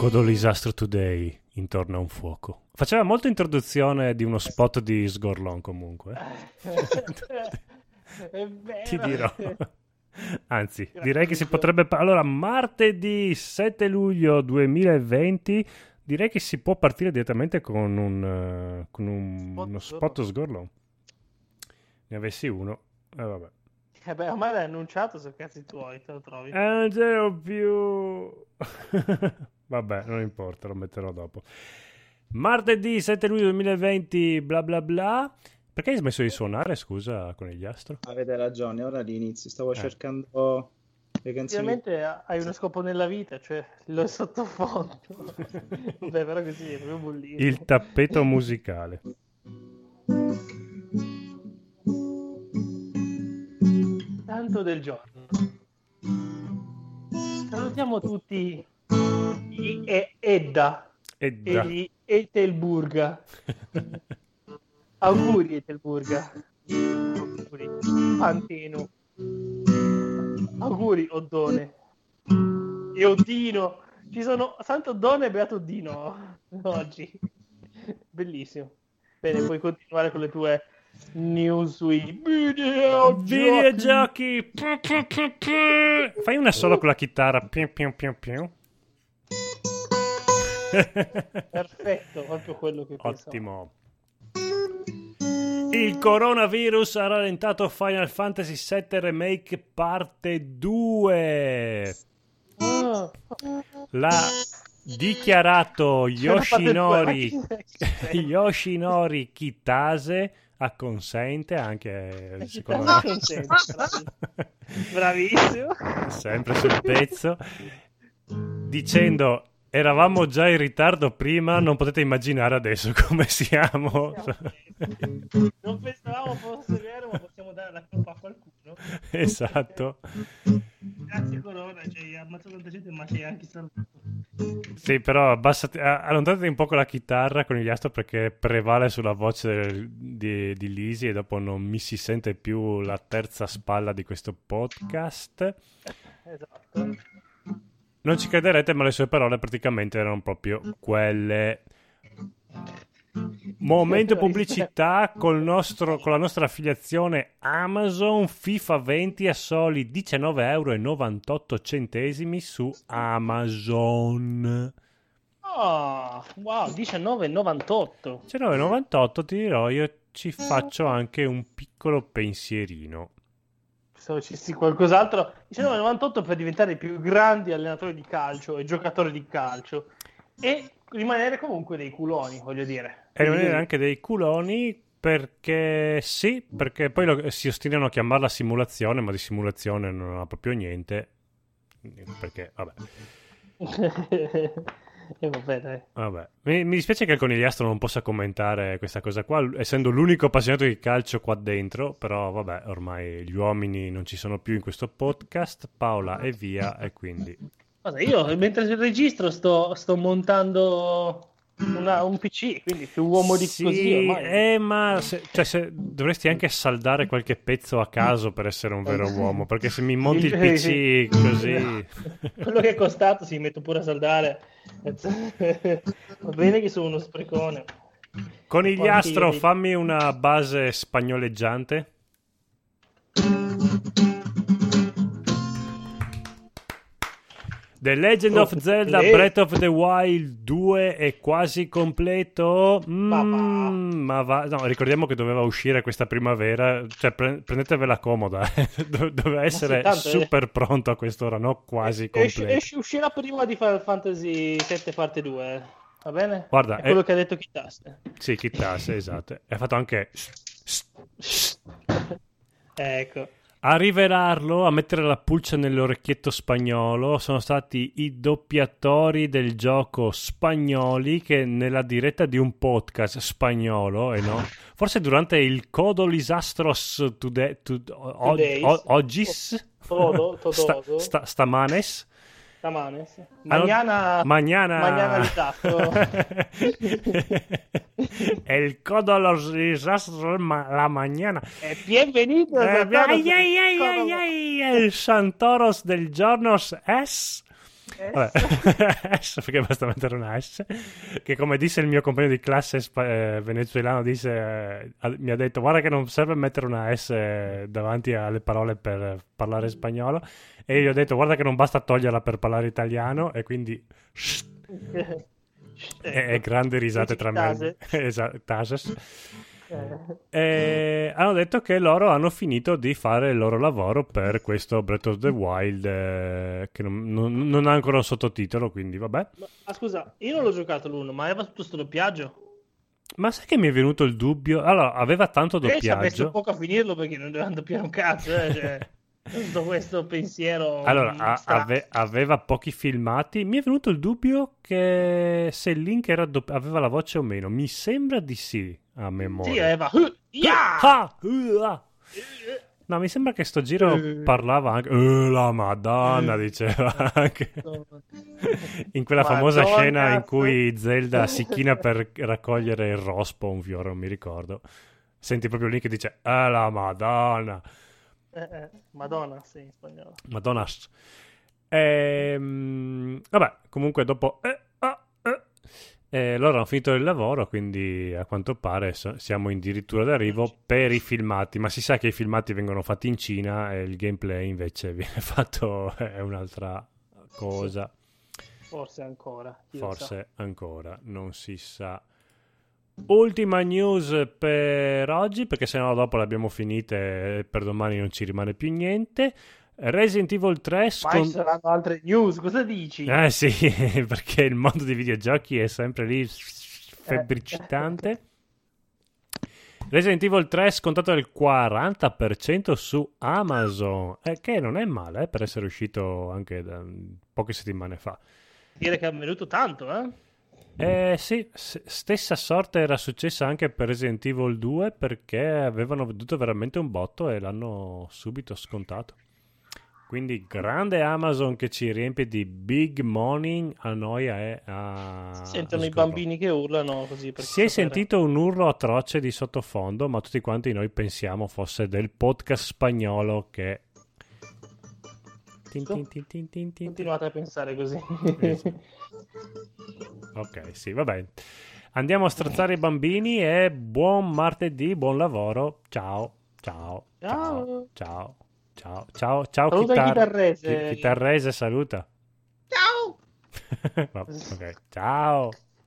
Codolisastro Today intorno a un fuoco. Faceva molto introduzione di uno spot di Sgorlon comunque. Ti dirò. Anzi, direi che si potrebbe... Allora, martedì 7 luglio 2020, direi che si può partire direttamente con, un, eh, con un- Spot uno spot Sgorlon. Ne avessi uno, e vabbè. Eh beh, ormai l'hai annunciato, sono cazzi tuoi, te lo trovi. Eh, non ce l'ho più. Vabbè, non importa, lo metterò dopo. Martedì 7 luglio 2020, bla bla bla. Perché hai smesso di suonare, scusa, conigliastro? Avete ragione, ora l'inizio. Stavo Eh. cercando le canzoni. Ovviamente hai uno scopo nella vita, cioè lo sottofondo. Beh, però così è proprio bollito. Il tappeto musicale. Tanto del giorno. Salutiamo tutti gli e- Edda E e gli Etelburga. Auguri Etelburga. Auguri. Panteno. Auguri Oddone. E Oddino. Ci sono Santo Oddone e Beato Oddino oggi. Bellissimo. Bene, puoi continuare con le tue news videogiochi. Videogiochi. Pu, pu. Fai una solo con la chitarra. Piu, piu, piu, piu. Perfetto, proprio quello che pensavo. Ottimo. Il coronavirus ha rallentato Final Fantasy VII Remake parte 2. Ah, L'ha dichiarato Yoshinori, Yoshinori Kitase acconsente anche secondo me. Bravissimo. sempre sul pezzo. Dicendo eravamo già in ritardo prima non potete immaginare adesso come siamo. Non pensavamo fosse vero, ma possiamo dare la colpa a qualcuno. esatto. Grazie Corona, cioè, hai ammazzato tanta gente, ma sei anche salvato. Sì, però abbassate, a- allontanate un po' con la chitarra con gli astro perché prevale sulla voce di, di Lisi e dopo non mi si sente più la terza spalla di questo podcast. Esatto. Non ci crederete, ma le sue parole praticamente erano proprio quelle. Momento pubblicità nostro- con la nostra affiliazione Amazon FIFA 20 a soli 19,98 euro su Amazon. Oh, wow, 19,98. 19,98 ti dirò, io ci faccio anche un piccolo pensierino. Pensavo ci sia qualcos'altro. 19,98 per diventare i più grandi allenatori di calcio e giocatori di calcio. E rimanere comunque dei culoni, voglio dire. E rimanere anche dei culoni perché sì, perché poi lo- si ostinano a chiamarla simulazione, ma di simulazione non ha proprio niente. Perché, vabbè. e vabbè, dai. vabbè. Mi, mi dispiace che il conigliastro non possa commentare questa cosa qua, essendo l'unico appassionato di calcio qua dentro, però vabbè, ormai gli uomini non ci sono più in questo podcast, Paola è via e quindi... Guarda, io mentre registro sto, sto montando una- un PC, quindi più uomo di Sì, così ormai. eh, ma se- cioè, se- dovresti anche saldare qualche pezzo a caso per essere un vero uomo, perché se mi monti il PC così... Quello che è costato si metto pure a saldare. Va bene che sono uno sprecone. Conigliastro, fammi una base spagnoleggiante. The Legend of Zelda. Breath of the Wild 2 è quasi completo. Mm, Ma va. No, ricordiamo che doveva uscire questa primavera. Cioè, pre- prendetevela comoda. Do- doveva essere tanto, eh. super pronto a quest'ora, no? Quasi completo. esce- uscirà prima di Final Fantasy 7 parte 2. eh. Va bene? Guarda, è quello eh, che ha detto Kitaste. Sì, Kittasse, esatto. E ha fatto anche. ecco. A rivelarlo, a mettere la pulce nell'orecchietto spagnolo, sono stati i doppiatori del gioco spagnoli che nella diretta di un podcast spagnolo, e no? Forse durante il Codo Lisastros Today, to, o- o- Ogis, Todo, todoso. sta, sta- stamanes, Stamane, sì. Mañana, Mañana. Mañana Lisastro. El Codo los Lisastros ma- la mañana. Eh, bienvenido. Eh, ai, ai, ai, ai, el Santoros del giorno es Vabbè, S perché basta mettere una S. Che come disse il mio compagno di classe eh, venezuelano, disse, eh, mi ha detto guarda che non serve mettere una S davanti alle parole per parlare spagnolo. E io gli ho detto guarda che non basta toglierla per parlare italiano. E quindi... e, e grandi risate tra me. esatto, tases. E hanno detto che loro hanno finito di fare il loro lavoro per questo Breath of the Wild eh, che non, non, non, ha ancora un sottotitolo quindi vabbè. Ma, ma scusa io non l'ho giocato l'uno ma aveva tutto questo doppiaggio? Ma sai che mi è venuto il dubbio? Allora aveva tanto doppiaggio eh, ci ha messo poco a finirlo perché non dovevano doppiare un cazzo eh, cioè... tutto questo pensiero allora ave- aveva pochi filmati mi è venuto il dubbio che se il link era aveva la voce o meno mi sembra di sì a memoria. Sì, Eva. Yeah! No, mi sembra che sto giro uh, parlava anche. Uh, la Madonna, uh, diceva anche. in quella Madonna, famosa scena in cui Zelda si china per raccogliere il rospo, un fiore, non mi ricordo. Senti proprio lì che dice: Ah, la Madonna. Eh, eh, Madonna, sì, in spagnolo. Madonna. Ehm, vabbè, comunque dopo. Eh, e loro hanno finito il lavoro, quindi a quanto pare siamo addirittura d'arrivo per i filmati, ma si sa che i filmati vengono fatti in Cina e il gameplay invece viene fatto, è un'altra cosa. Forse ancora. Forse ancora, non si sa. Ultima news per oggi, perché sennò dopo le abbiamo finite e per domani non ci rimane più niente. Resident Evil 3 scon... Mai saranno altre news, cosa dici? Eh sì, perché il mondo dei videogiochi è sempre lì febbricitante. Eh. Resident Evil 3 scontato del 40% su Amazon, eh, che non è male eh, per essere uscito anche da poche settimane fa. Dire che è venuto tanto, eh? Eh sì, stessa sorte era successa anche per Resident Evil 2 perché avevano venduto veramente un botto e l'hanno subito scontato. Quindi grande Amazon che ci riempie di big money a noi è a... Sentono i bambini che urlano così. Si è sentito un urlo atroce di sottofondo, ma tutti quanti noi pensiamo fosse del podcast spagnolo che... Tin, tin, tin, Continuate a pensare così. ok, sì, va bene. Andiamo a strozzare i bambini e buon martedì, buon lavoro. Ciao, ciao, ciao, ciao. Ciao, ciao, ciao saluta chitar- chitarrese. Chitarrese saluta. Ciao. okay. Ciao.